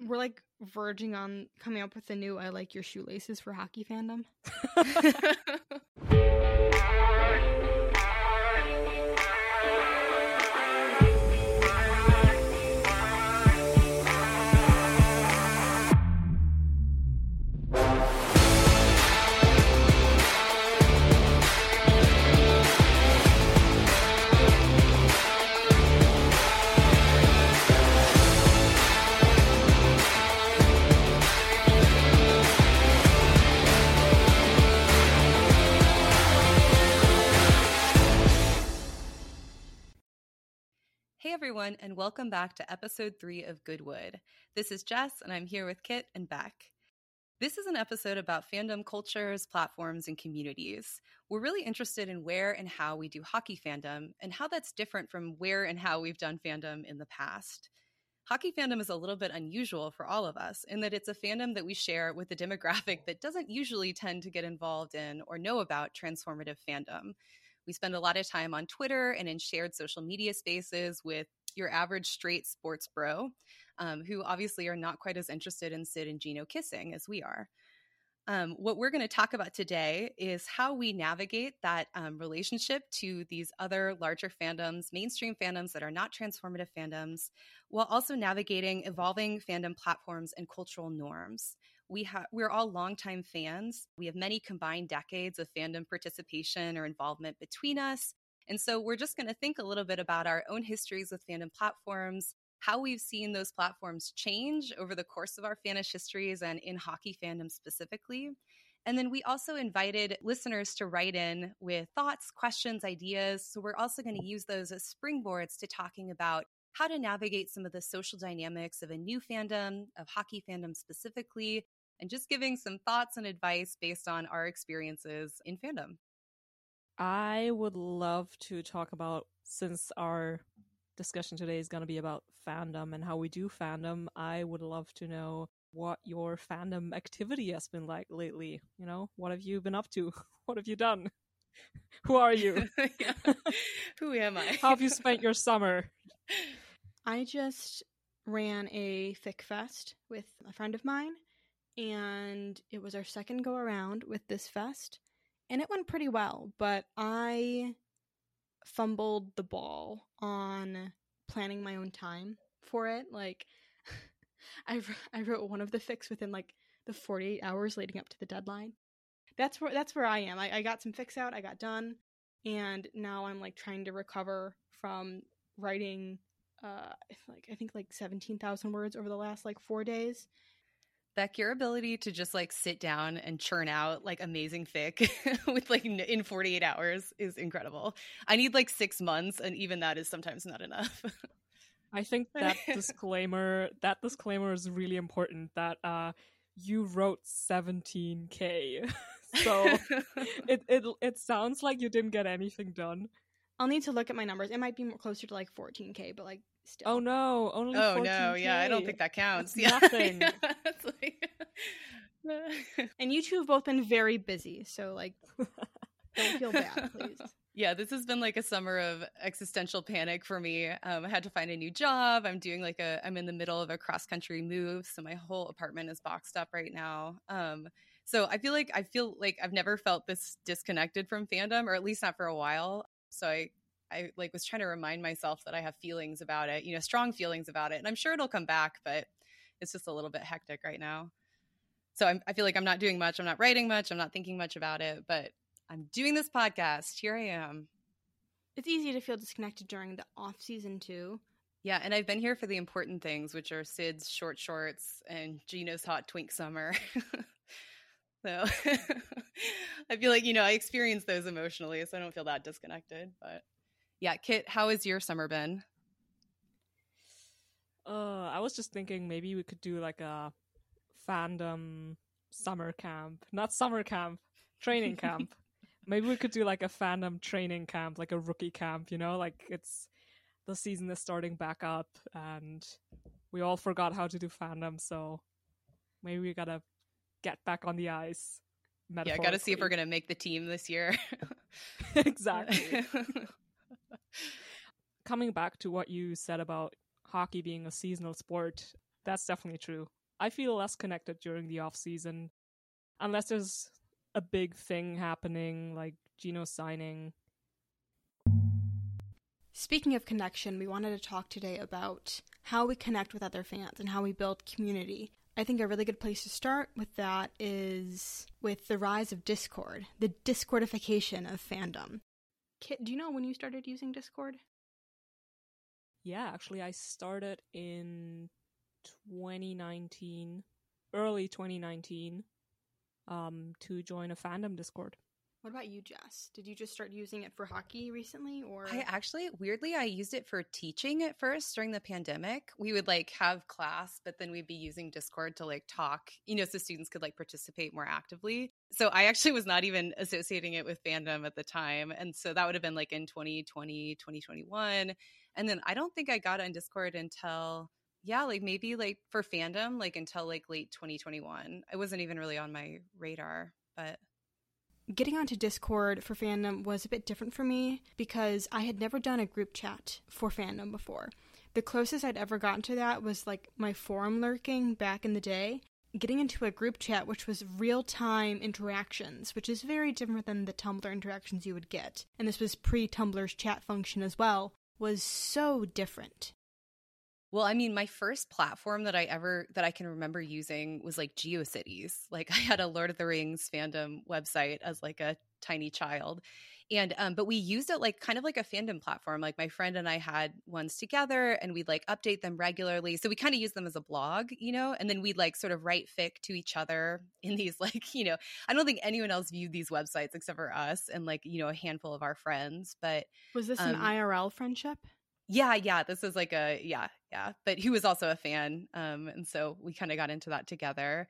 We're like verging on coming up with a new I like your shoelaces for hockey fandom. everyone, and welcome back to episode three of Goodwood. This is Jes, and I'm here with Kit and Bec. This is an episode about fandom cultures, platforms, and communities. We're really interested in where and how we do hockey fandom and how that's different from where and how we've done fandom in the past. Hockey fandom is a little bit unusual for all of us in that it's a fandom that we share with a demographic that doesn't usually tend to get involved in or know about transformative fandom. We spend a lot of time on Twitter and in shared social media spaces with your average straight sports bro, um, who obviously are not quite as interested in Sid and Geno kissing as we are. Um, what we're going to talk about today is how we navigate that um, relationship to these other larger fandoms, mainstream fandoms that are not transformative fandoms, while also navigating evolving fandom platforms and cultural norms we have we're all longtime fans. We have many combined decades of fandom participation or involvement between us. And so we're just going to think a little bit about our own histories with fandom platforms, how we've seen those platforms change over the course of our fanish histories and in hockey fandom specifically. And then we also invited listeners to write in with thoughts, questions, ideas. So we're also going to use those as springboards to talking about how to navigate some of the social dynamics of a new fandom, of hockey fandom specifically, and just giving some thoughts and advice based on our experiences in fandom. I would love to talk about, since our discussion today is going to be about fandom and how we do fandom, I would love to know what your fandom activity has been like lately. You know, what have you been up to? What have you done? Who are you? Who am I? how have you spent your summer? I just ran a fic fest with a friend of mine and it was our second go around with this fest and it went pretty well but i fumbled the ball on planning my own time for it like I, I wrote one of the fics within like the 48 hours leading up to the deadline. That's where that's where i am. I, I got some fics out i got done and now i'm like trying to recover from writing uh like i think like 17,000 words over the last like 4 days Bec, your ability to just like sit down and churn out like amazing fic with like in 48 hours is incredible. I need like six months, and even that is sometimes not enough. I think that disclaimer that disclaimer is really important that uh you wrote 17k. so it, it it sounds like you didn't get anything done. I'll need to look at my numbers. It might be more closer to like 14k, but like still. Oh no, only. Oh 14K. no, yeah, I don't think that counts. That's yeah, nothing. yeah, like- And you two have both been very busy, so like don't feel bad, please. Yeah, this has been like a summer of existential panic for me. Um, I had to find a new job. I'm doing like a, I'm in the middle of a cross country move, so my whole apartment is boxed up right now. Um, so I feel like I feel like I've never felt this disconnected from fandom, or at least not for a while. So I, I like was trying to remind myself that I have feelings about it, you know, strong feelings about it, and I'm sure it'll come back, but it's just a little bit hectic right now. So I'm, I feel like I'm not doing much. I'm not writing much. I'm not thinking much about it, but I'm doing this podcast. Here I am. It's easy to feel disconnected during the off season too. Yeah, and I've been here for the important things, which are Sid's short shorts and Geno's hot twink summer. so I feel like, you know, I experience those emotionally, so I don't feel that disconnected. But yeah, Kit, how has your summer been? Uh, I was just thinking maybe we could do like a fandom summer camp, not summer camp, training camp. maybe we could do like a fandom training camp, like a rookie camp. You know, like it's the season is starting back up, and we all forgot how to do fandom, so maybe we gotta get back on the ice. Yeah, got to see if we're to make the team this year. exactly. Coming back to what you said about hockey being a seasonal sport, That's definitely true. I feel less connected during the off season, unless there's a big thing happening like Geno signing. Speaking of connection, we wanted to talk today about how we connect with other fans and how we build community. I think a really good place to start with that is with the rise of Discord, the Discordification of fandom. Kit, do you know when you started using Discord? Yeah, actually, I started in 2019, early 2019, um, to join a fandom Discord. What about you, Jes? Did you just start using it for hockey recently or I actually weirdly I used it for teaching at first during the pandemic. We would like have class, but then we'd be using Discord to like talk, you know, so students could like participate more actively. So I actually was not even associating it with fandom at the time. And so that would have been like in 2020, 2021. And then I don't think I got on Discord until yeah, like maybe like for fandom, like until like late 2021. I wasn't even really on my radar, but getting onto Discord for fandom was a bit different for me because I had never done a group chat for fandom before. The closest I'd ever gotten to that was like my forum lurking back in the day. Getting into a group chat, which was real time interactions, which is very different than the Tumblr interactions you would get, and this was pre Tumblr's chat function as well, was so different. Well, I mean, my first platform that I ever that I can remember using was like GeoCities. Like I had a Lord of the Rings fandom website as like a tiny child. And um but we used it like kind of like a fandom platform. Like my friend and I had ones together and we'd like update them regularly. So we kind of use them as a blog, you know, and then we'd like sort of write fic to each other in these like, you know, I don't think anyone else viewed these websites except for us and like, you know, a handful of our friends. But Was this an Um, IRL friendship? yeah, yeah, this is like a yeah, yeah. But he was also a fan. Um, and so we kind of got into that together.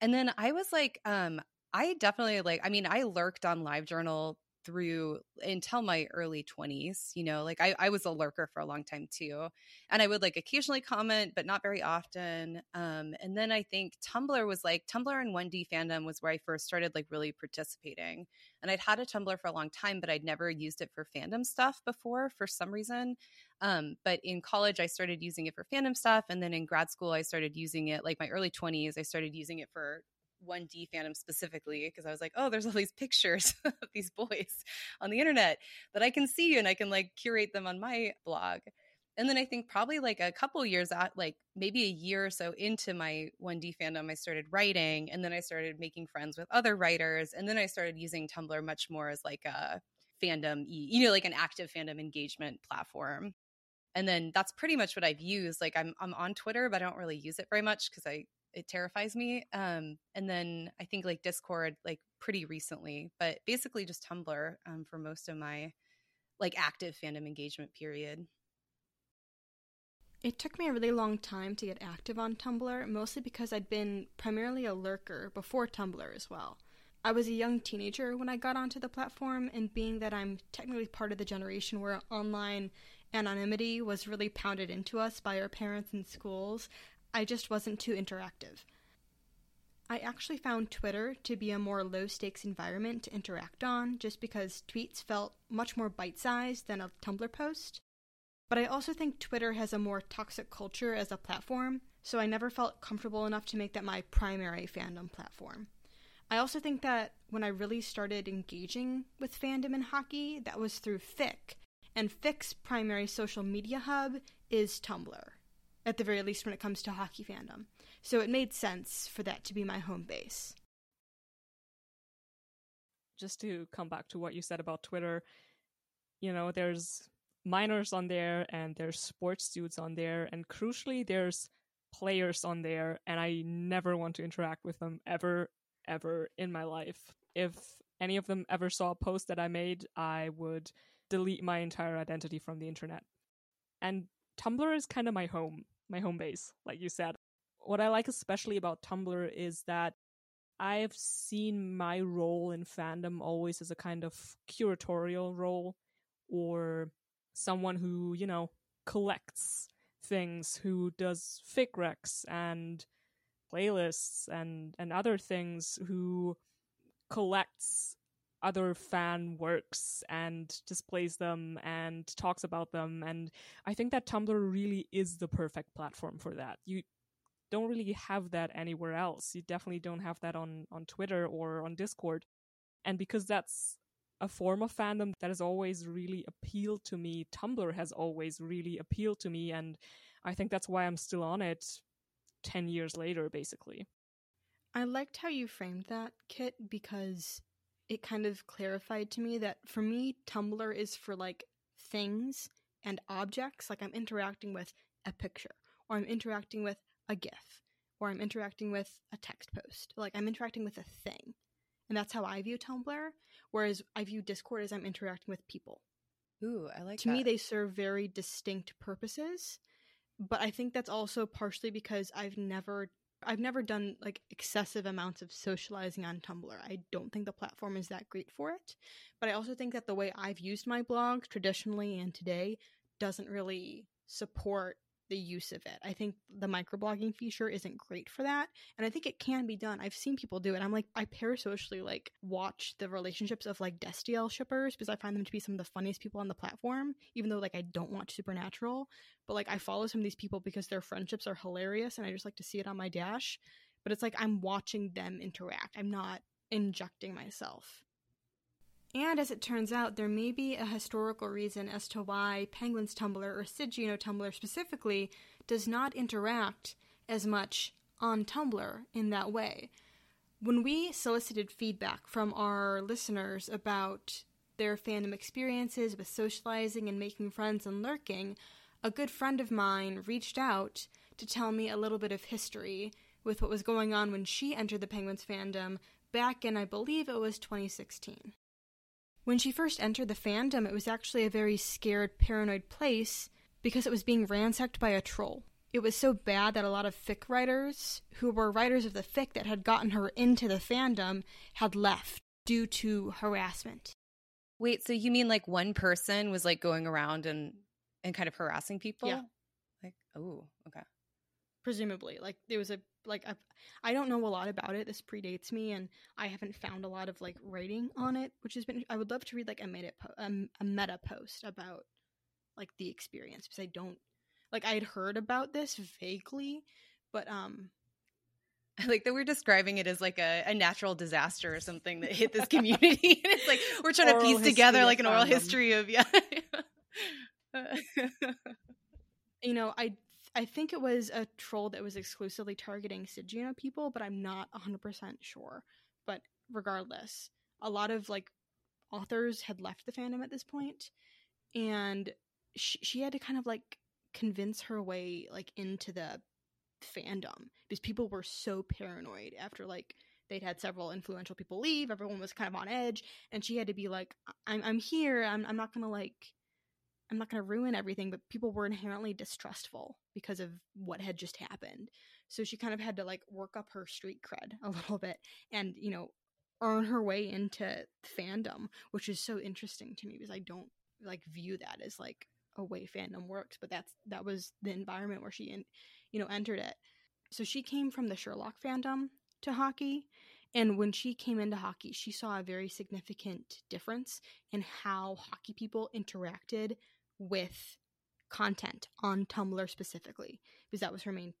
And then I was like, um, I definitely like, I mean, I lurked on LiveJournal through until my early 20s you know like I, I was a lurker for a long time too and i would like occasionally comment but not very often um and then i think tumblr was like tumblr and 1d fandom was where i first started like really participating and i'd had a tumblr for a long time but i'd never used it for fandom stuff before for some reason um, but in college, I started using it for fandom stuff. And then in grad school, I started using it like my early 20s, I started using it for 1D fandom specifically because I was like, oh, there's all these pictures of these boys on the internet that I can see and I can like curate them on my blog. And then I think probably like a couple years out, like maybe a year or so into my 1D fandom, I started writing and then I started making friends with other writers. And then I started using Tumblr much more as like a fandom, you know, like an active fandom engagement platform and then that's pretty much what I've used. Like I'm I'm on Twitter, but I don't really use it very much because I it terrifies me. Um, and then I think like Discord, like pretty recently, but basically just Tumblr um, for most of my like active fandom engagement period. It took me a really long time to get active on Tumblr, mostly because I'd been primarily a lurker before Tumblr as well. I was a young teenager when I got onto the platform, and being that I'm technically part of the generation where online anonymity was really pounded into us by our parents and schools, I just wasn't too interactive. I actually found Twitter to be a more low stakes environment to interact on just because tweets felt much more bite sized than a Tumblr post. But I also think Twitter has a more toxic culture as a platform, so I never felt comfortable enough to make that my primary fandom platform. I also think that when I really started engaging with fandom in hockey, that was through Fic, and Fic's primary social media hub is Tumblr, at the very least when it comes to hockey fandom. So it made sense for that to be my home base. Just to come back to what you said about Twitter, you know, there's minors on there and there's sports dudes on there, and crucially, there's players on there, and I never want to interact with them ever, ever in my life. If any of them ever saw a post that I made, I would delete my entire identity from the internet. And Tumblr is kind of my home, my home base, like you said. What I like especially about Tumblr is that I've seen my role in fandom always as a kind of curatorial role or someone who, you know, collects things, who does fic recs and playlists and, and other things, who collects other fan works and displays them and talks about them and i think that tumblr really is the perfect platform for that you don't really have that anywhere else. You definitely don't have that on on Twitter or on Discord. And because that's a form of fandom that has always really appealed to me, Tumblr has always really appealed to me and I think that's why I'm still on it 10 years later basically. I liked how you framed that, Kit, because it kind of clarified to me that for me, Tumblr is for like things and objects. Like I'm interacting with a picture, or I'm interacting with a GIF, or I'm interacting with a text post. Like I'm interacting with a thing. And that's how I view Tumblr. Whereas I view Discord as I'm interacting with people. Ooh, I like to that. me, they serve very distinct purposes. But I think that's also partially because I've never I've never done like excessive amounts of socializing on Tumblr. I don't think the platform is that great for it. But I also think that the way I've used my blog traditionally and today doesn't really support the use of it. I think the microblogging feature isn't great for that, and I think it can be done. I've seen people do it. I'm like I parasocially like watch the relationships of like Destiel shippers because I find them to be some of the funniest people on the platform, even though like I don't watch Supernatural, but like I follow some of these people because their friendships are hilarious and I just like to see it on my dash. But it's like I'm watching them interact. I'm not injecting myself. And as it turns out, there may be a historical reason as to why Penguin's Tumblr, or Sid Geno Tumblr specifically, does not interact as much on Tumblr in that way. When we solicited feedback from our listeners about their fandom experiences with socializing and making friends and lurking, a good friend of mine reached out to tell me a little bit of history with what was going on when she entered the Penguins fandom back in, I believe it was 2016. When she first entered the fandom, it was actually a very scared, paranoid place because it was being ransacked by a troll. It was so bad that a lot of fic writers, who were writers of the fic that had gotten her into the fandom, had left due to harassment. Wait, so you mean like one person was like going around and and kind of harassing people? Yeah. Like, oh, okay. Presumably, like there was a like I, I don't know a lot about it. This predates me, and I haven't found a lot of like writing on it, which has been. I would love to read like a meta po- um, a meta post about like the experience because I don't like I had heard about this vaguely, but um I like that we're describing it as like a, a natural disaster or something that hit this community. and it's like we're trying to piece together like an oral history of yeah. you know I I think it was a troll that was exclusively targeting Sigino people, but I'm not 100% sure. But regardless, a lot of like authors had left the fandom at this point and she, she had to kind of like convince her way like into the fandom because people were so paranoid after like they'd had several influential people leave everyone was kind of on edge and she had to be like i'm, I'm here I'm, I'm not gonna like i'm not gonna ruin everything but people were inherently distrustful because of what had just happened. So she kind of had to like work up her street cred a little bit and you know earn her way into fandom which is so interesting to me because i don't like view that as like a way fandom works but that's that was the environment where she in, you know entered it. So she came from the sherlock fandom to hockey and when she came into hockey she saw a very significant difference in how hockey people interacted with content on tumblr specifically because that was her main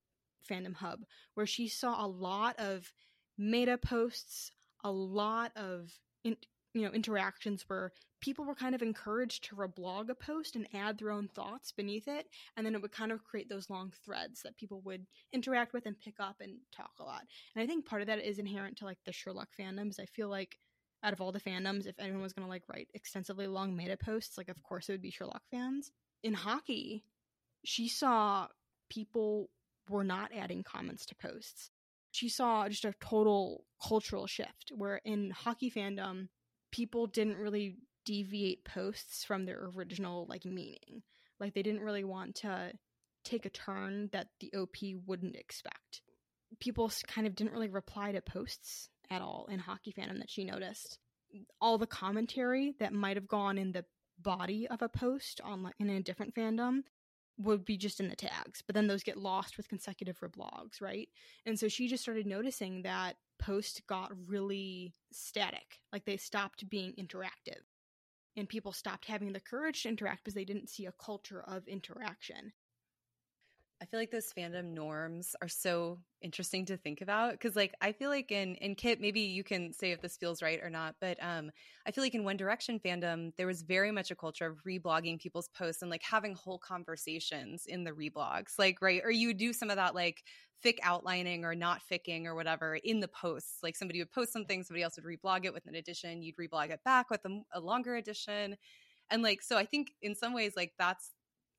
fandom hub where she saw a lot of meta posts a lot of in, you know interactions where people were kind of encouraged to reblog a post and add their own thoughts beneath it and then it would kind of create those long threads that people would interact with and pick up and talk a lot. And i think part of that is inherent to like the sherlock fandoms. I feel like out of all the fandoms if anyone was going to like write extensively long meta posts like of course it would be sherlock fans. In hockey she saw people were not adding comments to posts. She saw just a total cultural shift where in hockey fandom people didn't really deviate posts from their original like meaning. Like they didn't really want to take a turn that the op wouldn't expect. People kind of didn't really reply to posts at all in hockey fandom that she noticed all the commentary that might have gone in the body of a post on like in a different fandom would be just in the tags but then those get lost with consecutive reblogs right? And so she just started noticing that posts got really static like they stopped being interactive. And people stopped having the courage to interact because they didn't see a culture of interaction I feel like those fandom norms are so interesting to think about because like I feel like in in Kit maybe you can say if this feels right or not but um I feel like in One Direction fandom there was very much a culture of reblogging people's posts and like having whole conversations in the reblogs like right or you do some of that like fic outlining or not ficking or whatever in the posts like somebody would post something somebody else would reblog it with an addition, you'd reblog it back with a, a longer edition and like so I think in some ways like that's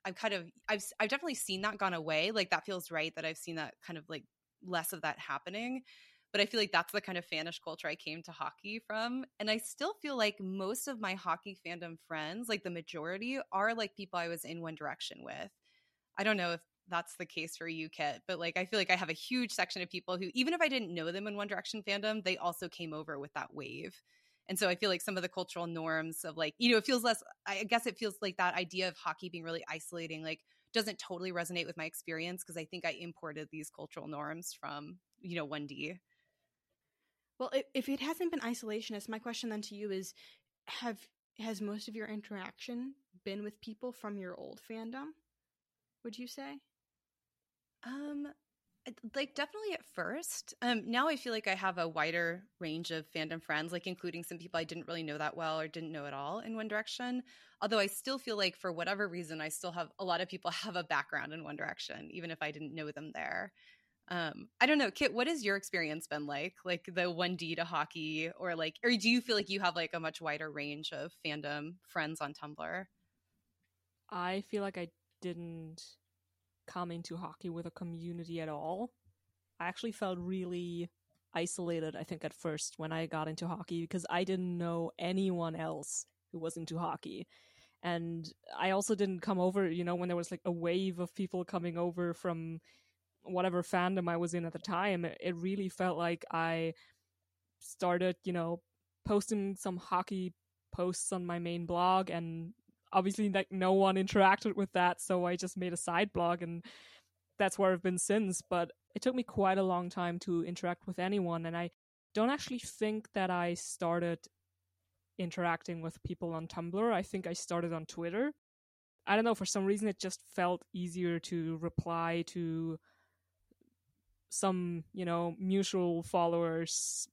I've kind of I've I've definitely seen that gone away. Like that feels right that I've seen that kind of like less of that happening. But I feel like that's the kind of fanish culture I came to hockey from. And I still feel like most of my hockey fandom friends, like the majority, are like people I was in One Direction with. I don't know if that's the case for you, Kit, but like I feel like I have a huge section of people who, even if I didn't know them in One Direction fandom, they also came over with that wave. And so I feel like some of the cultural norms of like, you know, it feels less, I guess it feels like that idea of hockey being really isolating, like doesn't totally resonate with my experience because I think I imported these cultural norms from, you know, 1D. Well, if it hasn't been isolationist, my question then to you is have has most of your interaction been with people from your old fandom? Would you say? Um like definitely at first um now i feel like i have a wider range of fandom friends like including some people i didn't really know that well or didn't know at all in one direction although i still feel like for whatever reason i still have a lot of people have a background in one direction even if i didn't know them there. Um i don't know kit what has your experience been like? Like the 1d to hockey or like or do you feel like you have like a much wider range of fandom friends on tumblr? I feel like i didn't come into hockey with a community at all. I actually felt really isolated, I think, at first when I got into hockey because I didn't know anyone else who was into hockey. And I also didn't come over, you know, when there was like a wave of people coming over from whatever fandom I was in at the time. It really felt like I started, you know, posting some hockey posts on my main blog and obviously like no one interacted with that so i just made a side blog and that's where i've been since but it took me quite a long time to interact with anyone and i don't actually think that i started interacting with people on tumblr. I think i started on twitter. I don't know for some reason it just felt easier to reply to some you know mutual followers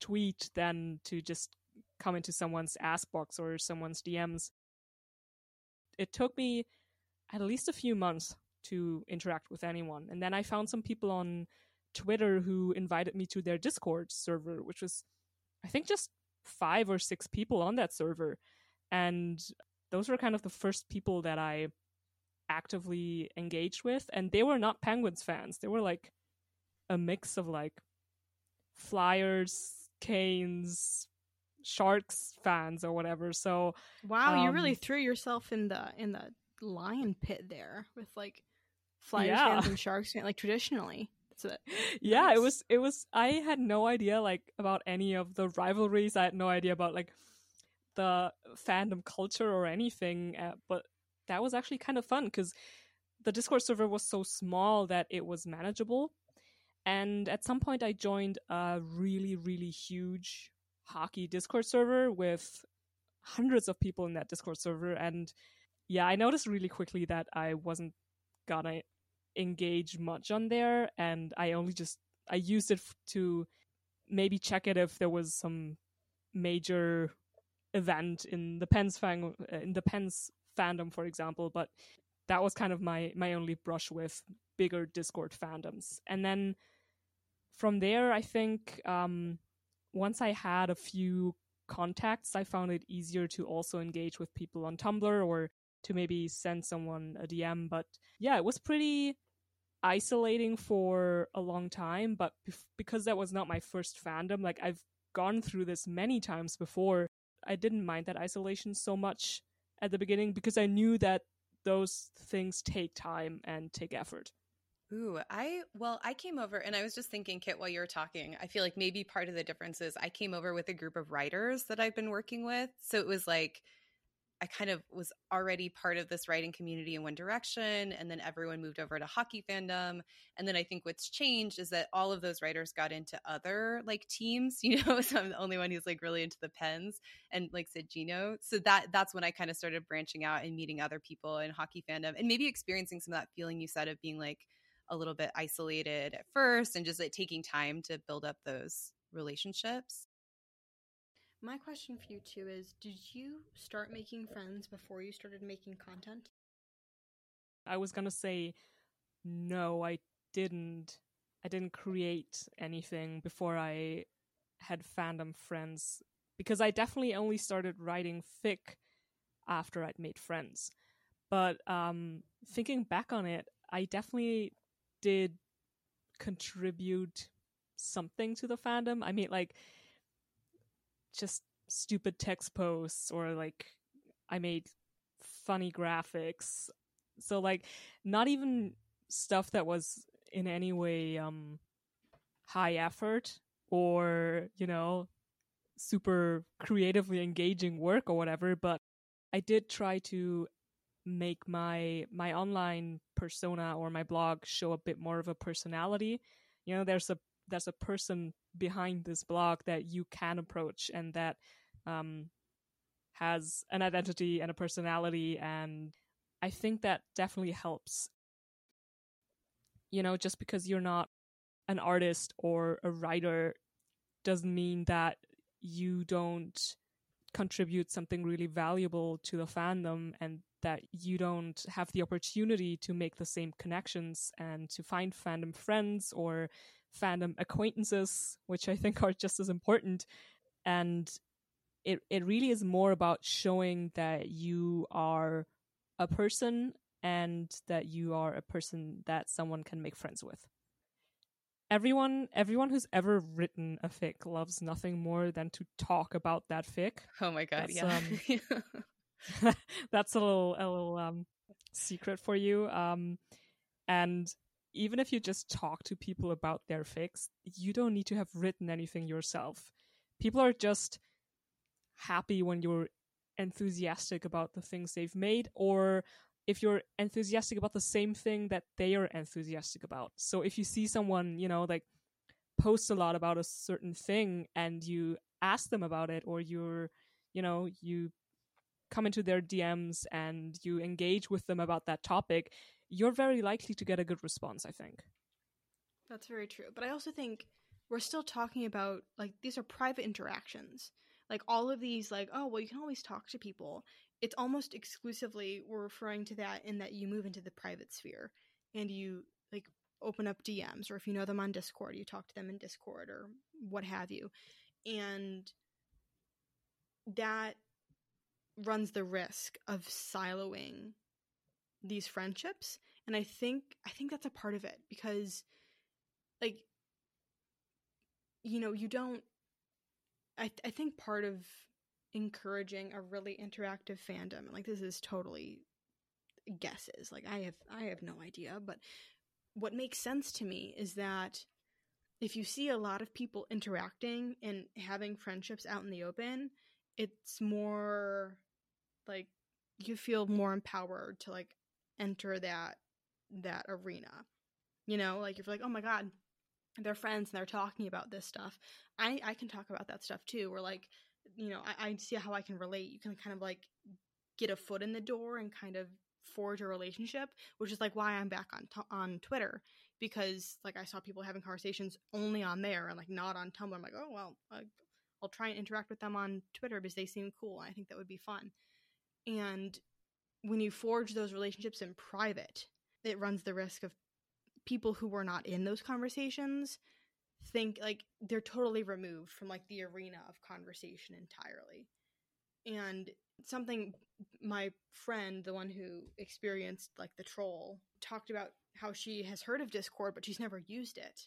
tweet than to just come into someone's ask box or someone's DMs it took me at least a few months to interact with anyone. And then I found some people on Twitter who invited me to their Discord server, which was, I think, just five or six people on that server. And those were kind of the first people that I actively engaged with. And they were not Penguins fans. They were like a mix of like Flyers, Canes, Sharks fans or whatever. So wow, um, you really um, threw yourself in the in the lion pit there with like Flyers yeah. fans and Sharks like traditionally. So yeah, nice. it was it was. I had no idea like about any of the rivalries. I had no idea about like the fandom culture or anything. Uh, but that was actually kind of fun because the Discord server was so small that it was manageable. And at some point, I joined a really, really huge hockey Discord server with hundreds of people in that Discord server. And yeah, I noticed really quickly that I wasn't gonna engage much on there. And I only just, I used it to maybe check it if there was some major event in the Pens fan, in the Pens fandom, for example. But that was kind of my, my only brush with bigger Discord fandoms. And then from there, I think, um, once I had a few contacts, I found it easier to also engage with people on Tumblr or to maybe send someone a DM. But yeah, it was pretty isolating for a long time. But because that was not my first fandom, like I've gone through this many times before, I didn't mind that isolation so much at the beginning because I knew that those things take time and take effort. Ooh, I well, I came over and I was just thinking, Kit, while you were talking, I feel like maybe part of the difference is I came over with a group of writers that I've been working with. So it was like I kind of was already part of this writing community in One Direction, and then everyone moved over to hockey fandom. And then I think what's changed is that all of those writers got into other like teams, you know. So I'm the only one who's like really into the pens and like Sid Geno. So that that's when I kind of started branching out and meeting other people in hockey fandom and maybe experiencing some of that feeling you said of being like a little bit isolated at first and just like taking time to build up those relationships. My question for you too is Did you start making friends before you started making content? I was gonna say no, I didn't. I didn't create anything before I had fandom friends because I definitely only started writing fic after I'd made friends. But um, thinking back on it, I definitely did contribute something to the fandom. I mean, like just stupid text posts or like I made funny graphics. So like not even stuff that was in any way um high effort or, you know, super creatively engaging work or whatever, but I did try to make my my online persona or my blog show a bit more of a personality. You know, there's a there's a person behind this blog that you can approach and that um, has an identity and a personality and i think that definitely helps you know just because you're not an artist or a writer doesn't mean that you don't contribute something really valuable to the fandom and that you don't have the opportunity to make the same connections and to find fandom friends or fandom acquaintances, which I think are just as important. And it, it really is more about showing that you are a person and that you are a person that someone can make friends with. Everyone everyone who's ever written a fic loves nothing more than to talk about that fic. Oh my god, that's, yeah. Um, that's a little a little um, secret for you. Um, and even if you just talk to people about their fics, you don't need to have written anything yourself. People are just happy when you're enthusiastic about the things they've made or if you're enthusiastic about the same thing that they are enthusiastic about. So if you see someone, you know, like post a lot about a certain thing and you ask them about it or you're, you know, you come into their DMs and you engage with them about that topic, you're very likely to get a good response, I think. That's very true. But I also think we're still talking about like these are private interactions. Like all of these like oh well you can always talk to people. It's almost exclusively we're referring to that in that you move into the private sphere and you like open up DMs or if you know them on Discord, you talk to them in Discord or what have you. And that runs the risk of siloing these friendships and i think i think that's a part of it because like you know you don't i i think part of encouraging a really interactive fandom like this is totally guesses like i have i have no idea but what makes sense to me is that if you see a lot of people interacting and having friendships out in the open it's more like you feel more empowered to like enter that that arena. You know, like you're like, oh my god, they're friends and they're talking about this stuff. I I can talk about that stuff too. Or like, you know, I, I see how I can relate. You can kind of like get a foot in the door and kind of forge a relationship, which is like why I'm back on t- on Twitter because like I saw people having conversations only on there and like not on Tumblr. I'm like, oh well, I, I'll try and interact with them on Twitter because they seem cool. I think that would be fun. And when you forge those relationships in private, it runs the risk of people who were not in those conversations think like they're totally removed from like the arena of conversation entirely. And something my friend, the one who experienced like the troll, talked about how she has heard of Discord but she's never used it.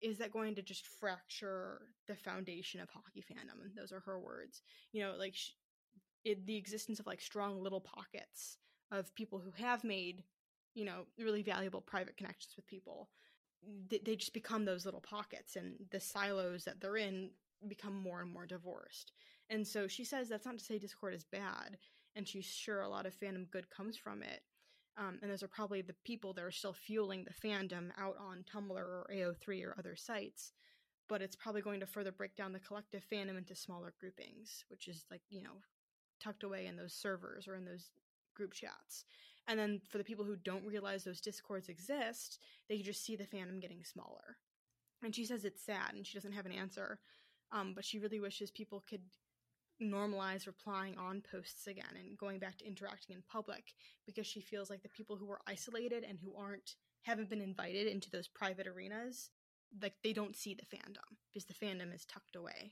Is that going to just fracture the foundation of hockey fandom? And those are her words. You know, like it, the existence of like strong little pockets of people who have made you know really valuable private connections with people they, they just become those little pockets and the silos that they're in become more and more divorced and so she says that's not to say discord is bad and she's sure a lot of fandom good comes from it. Um, and those are probably the people that are still fueling the fandom out on Tumblr or AO3 or other sites. But it's probably going to further break down the collective fandom into smaller groupings, which is like, you know, tucked away in those servers or in those group chats. And then for the people who don't realize those discords exist, they just see the fandom getting smaller. And she says it's sad and she doesn't have an answer. Um, but she really wishes people could normalize replying on posts again and going back to interacting in public because she feels like the people who are isolated and who aren't haven't been invited into those private arenas like they don't see the fandom because the fandom is tucked away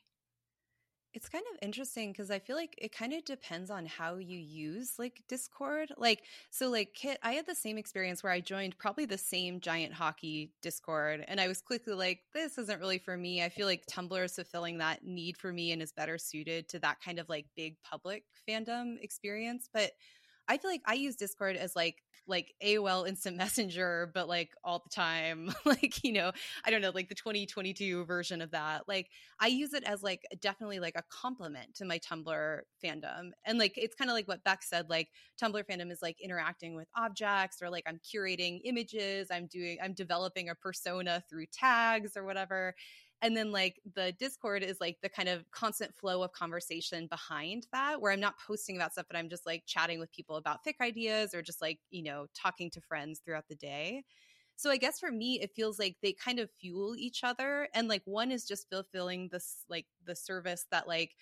it's kind of interesting because I feel like it kind of depends on how you use like Discord. Like, so like Kit, I had the same experience where I joined probably the same giant hockey Discord and I was quickly like, this isn't really for me. I feel like Tumblr is fulfilling that need for me and is better suited to that kind of like big public fandom experience. But I feel like I use Discord as like like AOL Instant Messenger, but like all the time. like you know, I don't know, like the 2022 version of that. Like I use it as like definitely like a complement to my Tumblr fandom, and like it's kind of like what Bec said. Like Tumblr fandom is like interacting with objects, or like I'm curating images. I'm doing I'm developing a persona through tags or whatever and then like the discord is like the kind of constant flow of conversation behind that where i'm not posting about stuff but i'm just like chatting with people about fic ideas or just like you know talking to friends throughout the day. So i guess for me it feels like they kind of fuel each other and like one is just fulfilling this like the service that like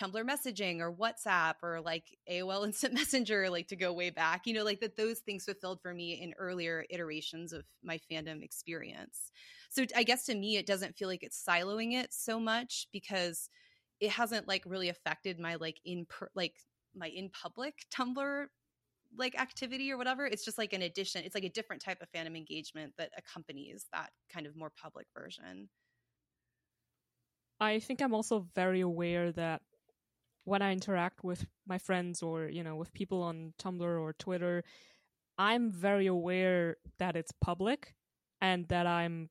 Tumblr messaging or WhatsApp or like AOL Instant Messenger, like to go way back, you know, like that those things fulfilled for me in earlier iterations of my fandom experience. So I guess to me, it doesn't feel like it's siloing it so much because it hasn't like really affected my like in per, like my in public Tumblr like activity or whatever. It's just like an addition. It's like a different type of fandom engagement that accompanies that kind of more public version. I think I'm also very aware that when I interact with my friends or, you know, with people on Tumblr or Twitter, I'm very aware that it's public and that I'm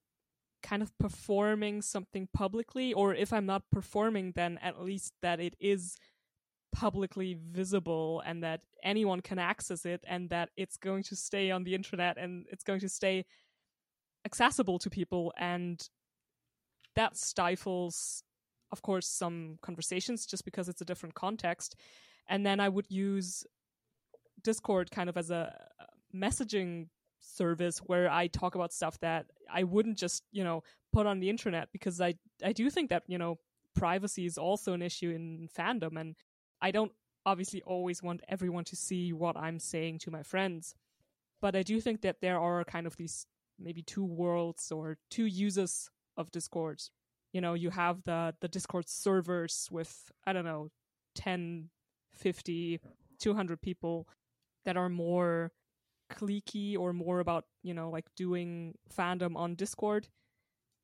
kind of performing something publicly, or if I'm not performing, then at least that it is publicly visible and that anyone can access it and that it's going to stay on the internet and it's going to stay accessible to people and that stifles of course, some conversations just because it's a different context. And then I would use Discord kind of as a messaging service where I talk about stuff that I wouldn't just, you know, put on the internet because I I do think that, you know, privacy is also an issue in fandom and I don't obviously always want everyone to see what I'm saying to my friends. But I do think that there are kind of these maybe two worlds or two users of Discord you know you have the the discord servers with i don't know 10 50 200 people that are more cliquey or more about you know like doing fandom on discord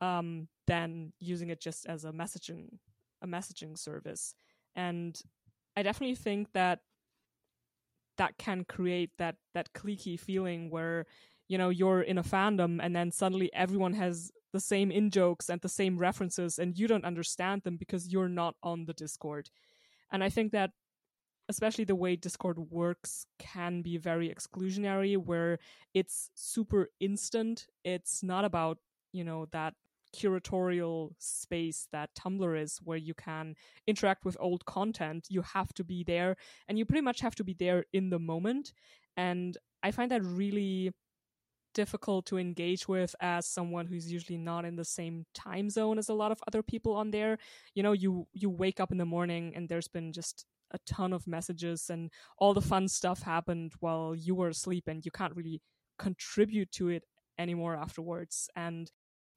um than using it just as a messaging a messaging service. And i definitely think that that can create that that cliquey feeling where you know you're in a fandom and then suddenly everyone has the same in jokes and the same references and you don't understand them because you're not on the discord. And i think that especially the way discord works can be very exclusionary where it's super instant. It's not about you know that curatorial space that tumblr is where you can interact with old content. You have to be there and you pretty much have to be there in the moment. And i find that really difficult to engage with as someone who's usually not in the same time zone as a lot of other people on there. You know, you you wake up in the morning and there's been just a ton of messages and all the fun stuff happened while you were asleep and you can't really contribute to it anymore afterwards. And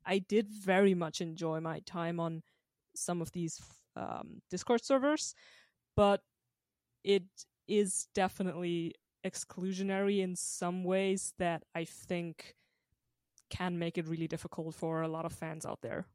I did very much enjoy my time on some of these um, Discord servers, but it is definitely exclusionary in some ways that I think can make it really difficult for a lot of fans out there.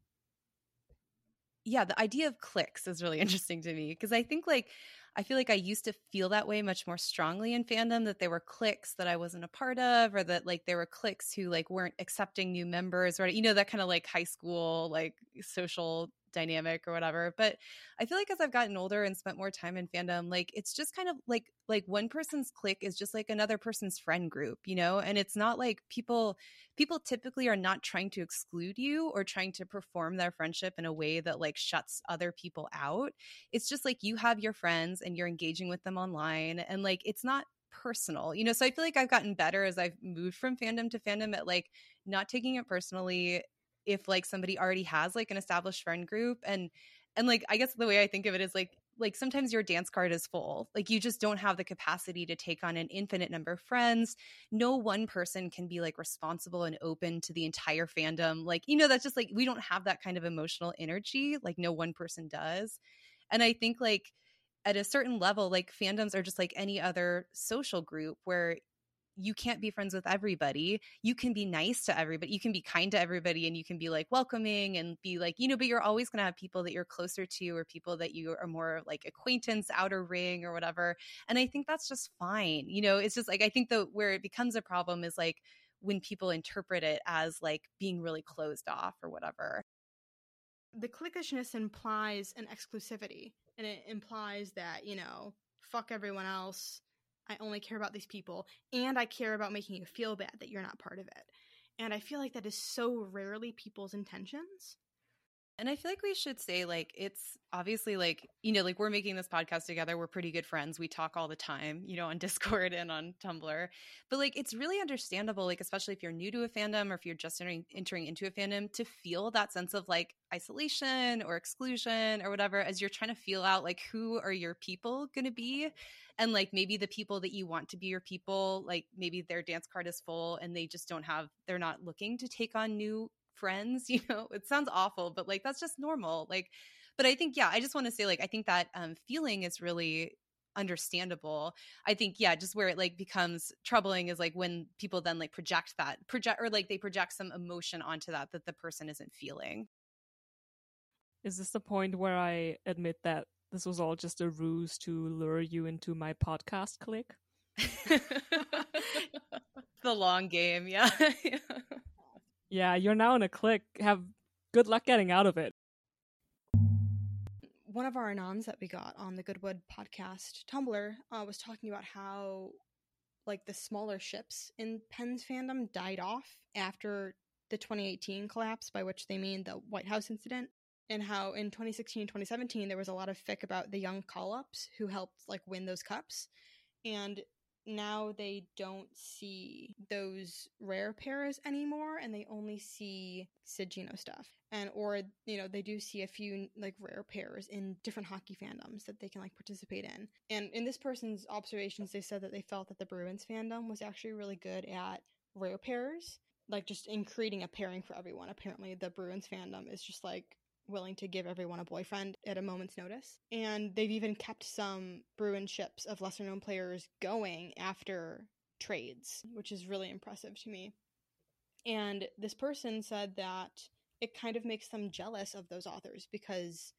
Yeah, the idea of clicks is really interesting to me because I think like I feel like I used to feel that way much more strongly in fandom that there were cliques that I wasn't a part of or that like there were cliques who like weren't accepting new members or you know that kind of like high school like social dynamic or whatever. But I feel like as I've gotten older and spent more time in fandom, like it's just kind of like like one person's clique is just like another person's friend group, you know? And it's not like people people typically are not trying to exclude you or trying to perform their friendship in a way that like shuts other people out. It's just like you have your friends and you're engaging with them online and like it's not personal you know so i feel like i've gotten better as i've moved from fandom to fandom at like not taking it personally if like somebody already has like an established friend group and and like i guess the way i think of it is like like sometimes your dance card is full like you just don't have the capacity to take on an infinite number of friends. No one person can be like responsible and open to the entire fandom like you know that's just like we don't have that kind of emotional energy like no one person does and i think like at a certain level like fandoms are just like any other social group where you can't be friends with everybody. You can be nice to everybody. You can be kind to everybody and you can be like welcoming and be like, you know, but you're always going to have people that you're closer to or people that you are more like acquaintance, outer ring or whatever. And I think that's just fine. You know, it's just like, I think that where it becomes a problem is like when people interpret it as like being really closed off or whatever. The cliquishness implies an exclusivity and it implies that, you know, fuck everyone else I only care about these people, and I care about making you feel bad that you're not part of it. And I feel like that is so rarely people's intentions. And I feel like we should say, like, it's obviously like, you know, like we're making this podcast together. We're pretty good friends. We talk all the time, you know, on Discord and on Tumblr. But like, it's really understandable, like, especially if you're new to a fandom or if you're just entering, entering into a fandom, to feel that sense of like isolation or exclusion or whatever as you're trying to feel out, like, who are your people going to be? And like, maybe the people that you want to be your people, like, maybe their dance card is full and they just don't have, they're not looking to take on new friends you know it sounds awful but like that's just normal like but i think yeah i just want to say like i think that um feeling is really understandable. I think yeah just where it like becomes troubling is like when people then like project that project or like they project some emotion onto that that the person isn't feeling. Is this the point where i admit that this was all just a ruse to lure you into my podcast clique the long game yeah yeah, you're now in a clique. Have good luck getting out of it. One of our anons that we got on the Goodwood podcast Tumblr uh, was talking about how, like, the smaller ships in Pens' fandom died off after the 2018 collapse, by which they mean the White House incident, and how in 2016 2017 there was a lot of fic about the young call ups who helped, like, win those cups. And now they don't see those rare pairs anymore and they only see Sid Geno stuff. And or you know, they do see a few like rare pairs in different hockey fandoms that they can like participate in. And in this person's observations they said that they felt that the Bruins fandom was actually really good at rare pairs, like just in creating a pairing for everyone. Apparently the Bruins fandom is just like willing to give everyone a boyfriend at a moment's notice. And they've even kept some Bruin ships of lesser known players going after trades, which is really impressive to me. And this person said that it kind of makes them jealous of those authors because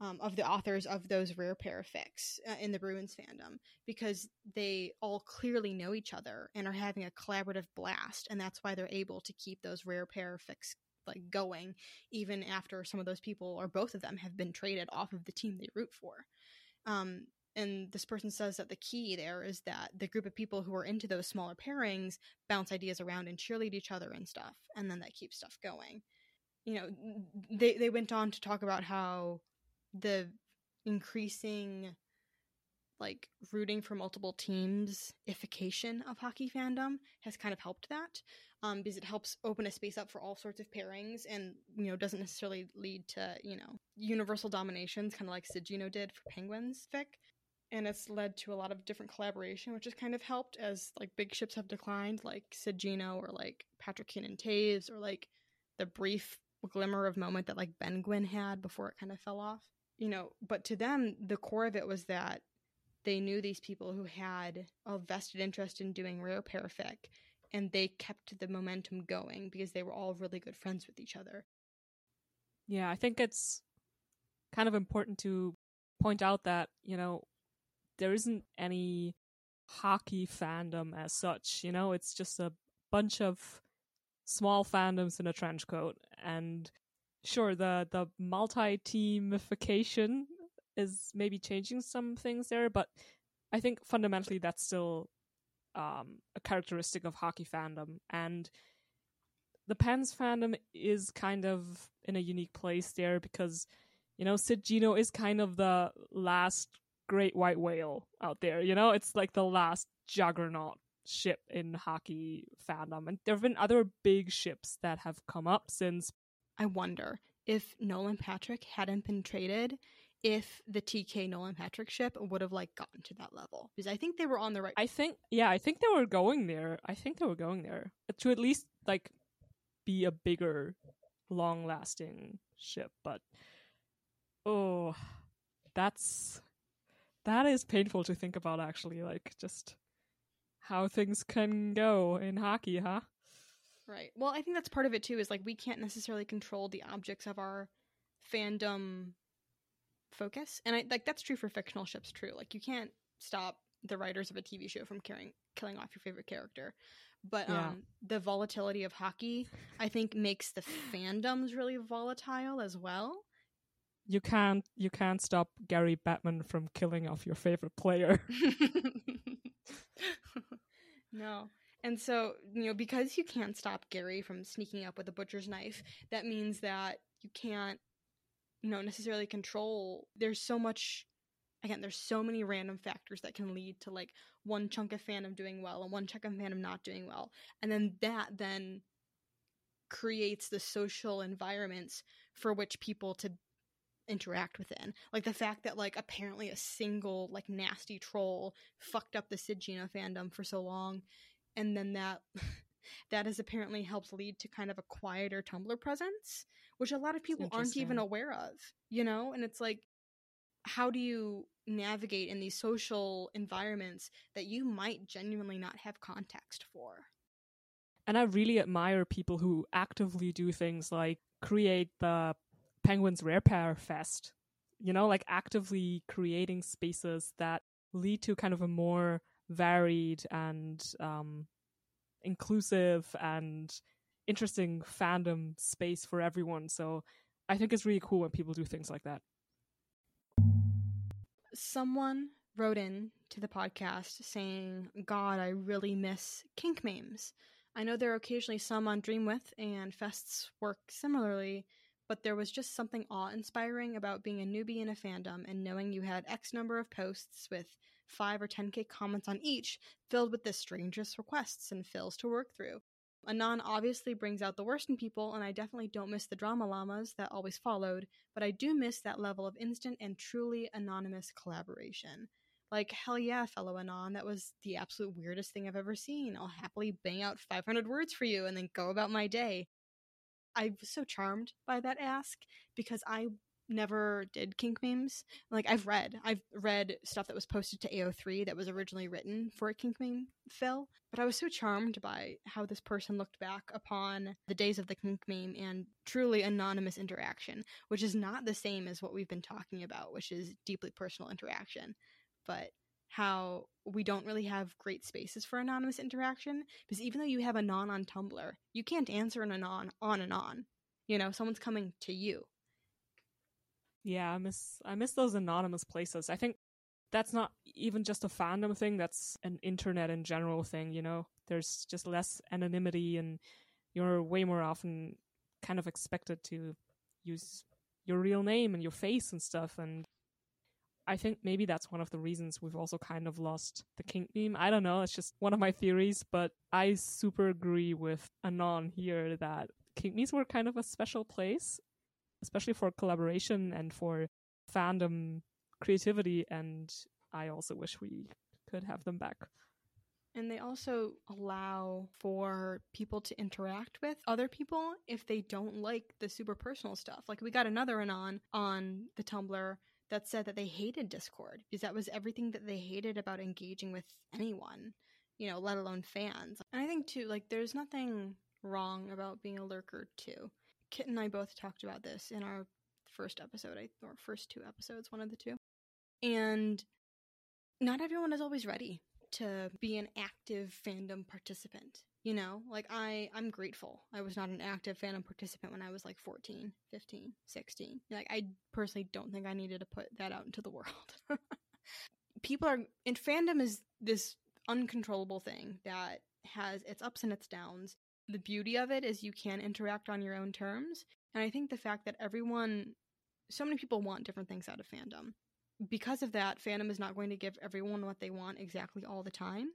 um, of the authors of those rare pair of fics uh, in the Bruins fandom because they all clearly know each other and are having a collaborative blast, and that's why they're able to keep those rare pair of fics like going even after some of those people or both of them have been traded off of the team they root for. Um, and this person says that the key there is that the group of people who are into those smaller pairings bounce ideas around and cheerlead each other and stuff, and then that keeps stuff going. You know, they they went on to talk about how the increasing like rooting for multiple teams ification of hockey fandom has kind of helped that um, because it helps open a space up for all sorts of pairings and you know doesn't necessarily lead to you know universal dominations kind of like Sid Geno did for Penguins fic. And it's led to a lot of different collaboration which has kind of helped as like big ships have declined like Sid Geno or like Patrick Keenan Toews or like the brief glimmer of moment that like Benn Seguin had before it kind of fell off. You know but to them the core of it was that they knew these people who had a vested interest in doing rare pair fic and they kept the momentum going because they were all really good friends with each other. Yeah, I think it's kind of important to point out that, you know, there isn't any hockey fandom as such, you know, it's just a bunch of small fandoms in a trench coat and sure the the multi teamification is maybe changing some things there, but I think fundamentally that's still um, a characteristic of hockey fandom. And the Pens fandom is kind of in a unique place there because, you know, Sid Geno is kind of the last great white whale out there. You know, it's like the last juggernaut ship in hockey fandom. And there have been other big ships that have come up since. I wonder if Nolan Patrick hadn't been traded, if the TK Nolan Patrick ship would have like gotten to that level because I think they were on the right. I think yeah, I think they were going there. I think they were going there uh, to at least like be a bigger, long-lasting ship. But oh, that's that is painful to think about. Actually, like just how things can go in hockey, huh? Right. Well, I think that's part of it too. Is like we can't necessarily control the objects of our fandom focus, and I like that's true for fictional ships. True. Like you can't stop the writers of a TV show from killing killing off your favorite character. But Yeah. um, the volatility of hockey, I think, makes the fandoms really volatile as well. You can't you can't stop Gary Bettman from killing off your favorite player. no. And so, you know, because you can't stop Gary from sneaking up with a butcher's knife, that means that you can't, you know, necessarily control. There's so much, again, there's so many random factors that can lead to like one chunk of fandom doing well and one chunk of fandom not doing well. And then that then creates the social environments for which people to interact within. Like the fact that like apparently a single like nasty troll fucked up the Sid Geno fandom for so long and then that that has apparently helped lead to kind of a quieter Tumblr presence, which a lot of people aren't even aware of, you know? And it's like how do you navigate in these social environments that you might genuinely not have context for? And I really admire people who actively do things like create the Penguins Rare Pair Fest. You know, like actively creating spaces that lead to kind of a more varied and um, inclusive and interesting fandom space for everyone. So I think it's really cool when people do things like that. someone wrote in to the podcast saying, God, I really miss kink memes. I know there are occasionally some on Dreamwidth, and fests work similarly, but there was just something awe inspiring about being a newbie in a fandom and knowing you had X number of posts with 5 or 10k comments on each filled with the strangest requests and fills to work through. Anon obviously brings out the worst in people, and I definitely don't miss the drama llamas that always followed, but I do miss that level of instant and truly anonymous collaboration. Like, hell yeah, fellow Anon, that was the absolute weirdest thing I've ever seen. I'll happily bang out 500 words for you and then go about my day. I was so charmed by that ask because I never did kink memes. Like, I've read, I've read stuff that was posted to AO3 that was originally written for a kink meme fill, but I was so charmed by how this person looked back upon the days of the kink meme and truly anonymous interaction, which is not the same as what we've been talking about, which is deeply personal interaction, but how we don't really have great spaces for anonymous interaction because even though you have anon on Tumblr, you can't answer an anon on and on. You know, someone's coming to you. Yeah, I miss I miss those anonymous places. I think that's not even just a fandom thing, that's an internet in general thing, you know. There's just less anonymity and you're way more often kind of expected to use your real name and your face and stuff and I think maybe that's one of the reasons we've also kind of lost the kink meme. I don't know, it's just one of my theories, but I super agree with Anon here that kink memes were kind of a special place especially for collaboration and for fandom creativity and i also wish we could have them back And they also allow for people to interact with other people if they don't like the super personal stuff. Like we got another anon on the Tumblr that said that they hated Discord because that was everything that they hated about engaging with anyone, you know, let alone fans. And I think too, like there's nothing wrong about being a lurker too. Kit and I both talked about this in our first episode, or first two episodes, one of the two. And not everyone is always ready to be an active fandom participant. You know, like I I'm grateful. I was not an active fandom participant when I was like 14, 15, 16. Like I personally don't think I needed to put that out into the world. People are and fandom is this uncontrollable thing that has its ups and its downs. The beauty of it is you can interact on your own terms. And I think the fact that everyone, so many people want different things out of fandom. Because of that, fandom is not going to give everyone what they want exactly all the time.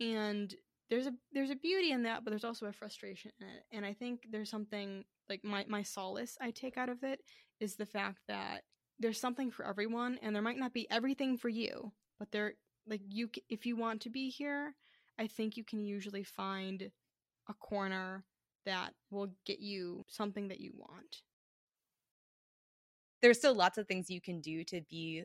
And there's a there's a beauty in that, but there's also a frustration in it. And I think there's something like my my solace I take out of it is the fact that there's something for everyone, and there might not be everything for you, but there like you if you want to be here, I think you can usually find a corner that will get you something that you want. There's still lots of things you can do to be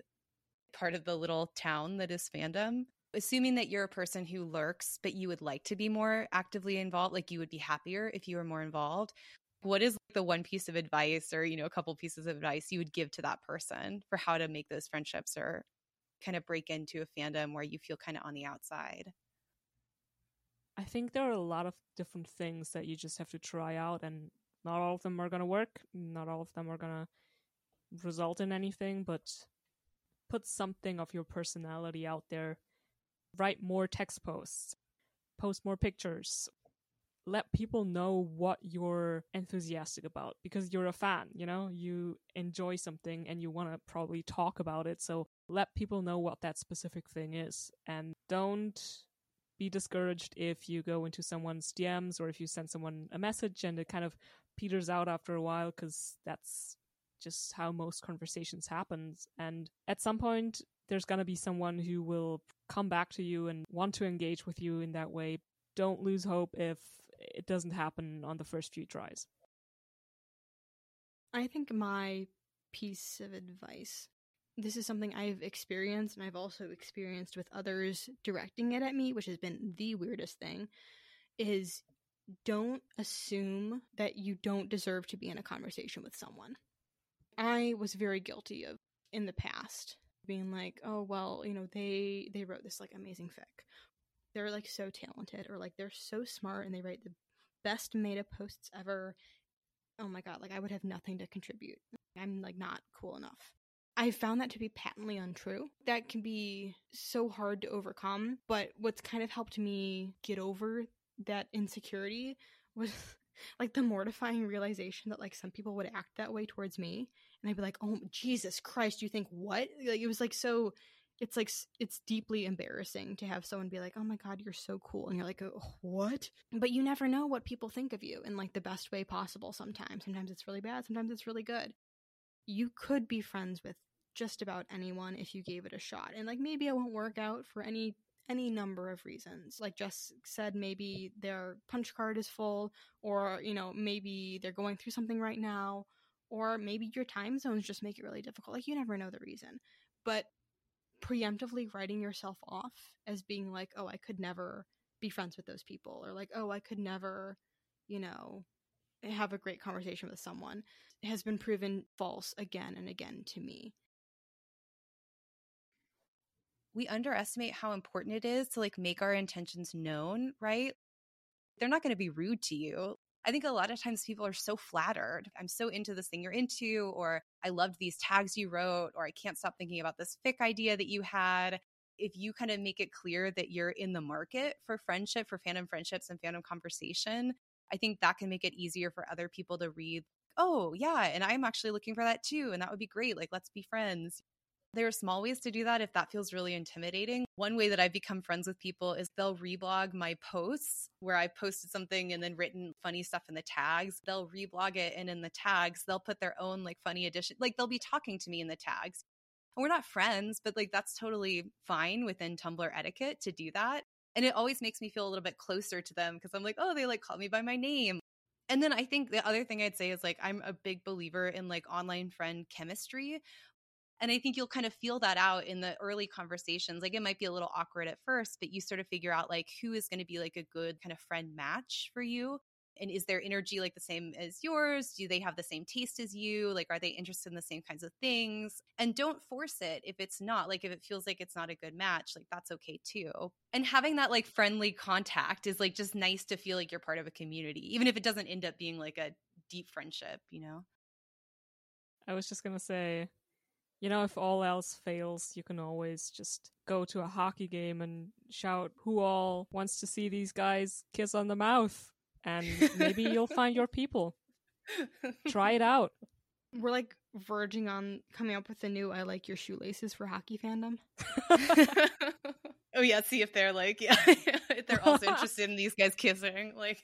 part of the little town that is fandom. Assuming that you're a person who lurks, but you would like to be more actively involved, like you would be happier if you were more involved. What is the one piece of advice or, you know, a couple pieces of advice you would give to that person for how to make those friendships or kind of break into a fandom where you feel kind of on the outside? I think there are a lot of different things that you just have to try out, and not all of them are going to work. Not all of them are going to result in anything, but put something of your personality out there. Write more text posts, post more pictures. Let people know what you're enthusiastic about because you're a fan, you know, you enjoy something and you want to probably talk about it. So let people know what that specific thing is and don't be discouraged if you go into someone's DMs or if you send someone a message and it kind of peters out after a while because that's just how most conversations happen. And at some point, there's going to be someone who will come back to you and want to engage with you in that way. Don't lose hope if it doesn't happen on the first few tries. I think my piece of advice this is something I've experienced and I've also experienced with others directing it at me, which has been the weirdest thing, is don't assume that you don't deserve to be in a conversation with someone. I was very guilty of in the past being like, "Oh, well, you know, they they wrote this like amazing fic. They're like so talented or like they're so smart and they write the best made up posts ever. Oh my god, like I would have nothing to contribute. I'm like not cool enough." I found that to be patently untrue. That can be so hard to overcome. But what's kind of helped me get over that insecurity was like the mortifying realization that like some people would act that way towards me. And I'd be like, oh, Jesus Christ, you think what? Like it was like so. It's like it's deeply embarrassing to have someone be like, "Oh my god, you're so cool," and you're like, oh, "What?" But you never know what people think of you in like the best way possible. Sometimes, sometimes it's really bad. Sometimes it's really good you could be friends with just about anyone if you gave it a shot. And like maybe it won't work out for any any number of reasons. Like Jes said, maybe their punch card is full, or you know, maybe they're going through something right now, or maybe your time zones just make it really difficult. Like you never know the reason. But preemptively writing yourself off as being like, oh, I could never be friends with those people, or like, oh, I could never, you know, have a great conversation with someone has been proven false again and again to me we underestimate how important it is to like make our intentions known, right? They're not going to be rude to you. I think a lot of times people are so flattered. I'm so into this thing you're into, or I loved these tags you wrote, or I can't stop thinking about this fic idea that you had. If you kind of make it clear that you're in the market for friendship, for fandom friendships and fandom conversation, I think that can make it easier for other people to read, oh, yeah, and I'm actually looking for that too. And that would be great. Like, let's be friends. There are small ways to do that if that feels really intimidating. One way that I've become friends with people is they'll reblog my posts where I posted something and then written funny stuff in the tags. They'll reblog it and in the tags, they'll put their own like funny addition. Like they'll be talking to me in the tags. And we're not friends, but like that's totally fine within Tumblr etiquette to do that. And it always makes me feel a little bit closer to them because I'm like, oh, they like call me by my name. And then I think the other thing I'd say is like, I'm a big believer in like online friend chemistry, and I think you'll kind of feel that out in the early conversations. Like it might be a little awkward at first, but you sort of figure out like who is going to be like a good kind of friend match for you. And is their energy like the same as yours? Do they have the same taste as you? Like, are they interested in the same kinds of things? And don't force it if it's not. Like, if it feels like it's not a good match, like, that's okay too. And having that like friendly contact is like just nice to feel like you're part of a community, even if it doesn't end up being like a deep friendship, you know? I was just going to say, you know, if all else fails, you can always just go to a hockey game and shout who all wants to see these guys kiss on the mouth. And maybe you'll find your people. Try it out. We're like verging on coming up with a new I like your shoelaces for hockey fandom. oh yeah, see if they're like yeah, if they're also interested in these guys kissing like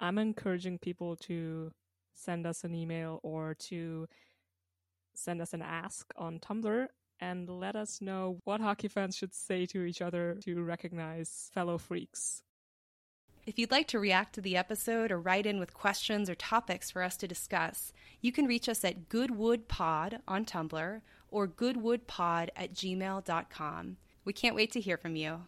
I'm encouraging people to send us an email or to send us an ask on Tumblr and let us know what hockey fans should say to each other to recognize fellow freaks. If you'd like to react to the episode or write in with questions or topics for us to discuss, you can reach us at goodwoodpod on Tumblr or goodwoodpod at gmail.com. We can't wait to hear from you.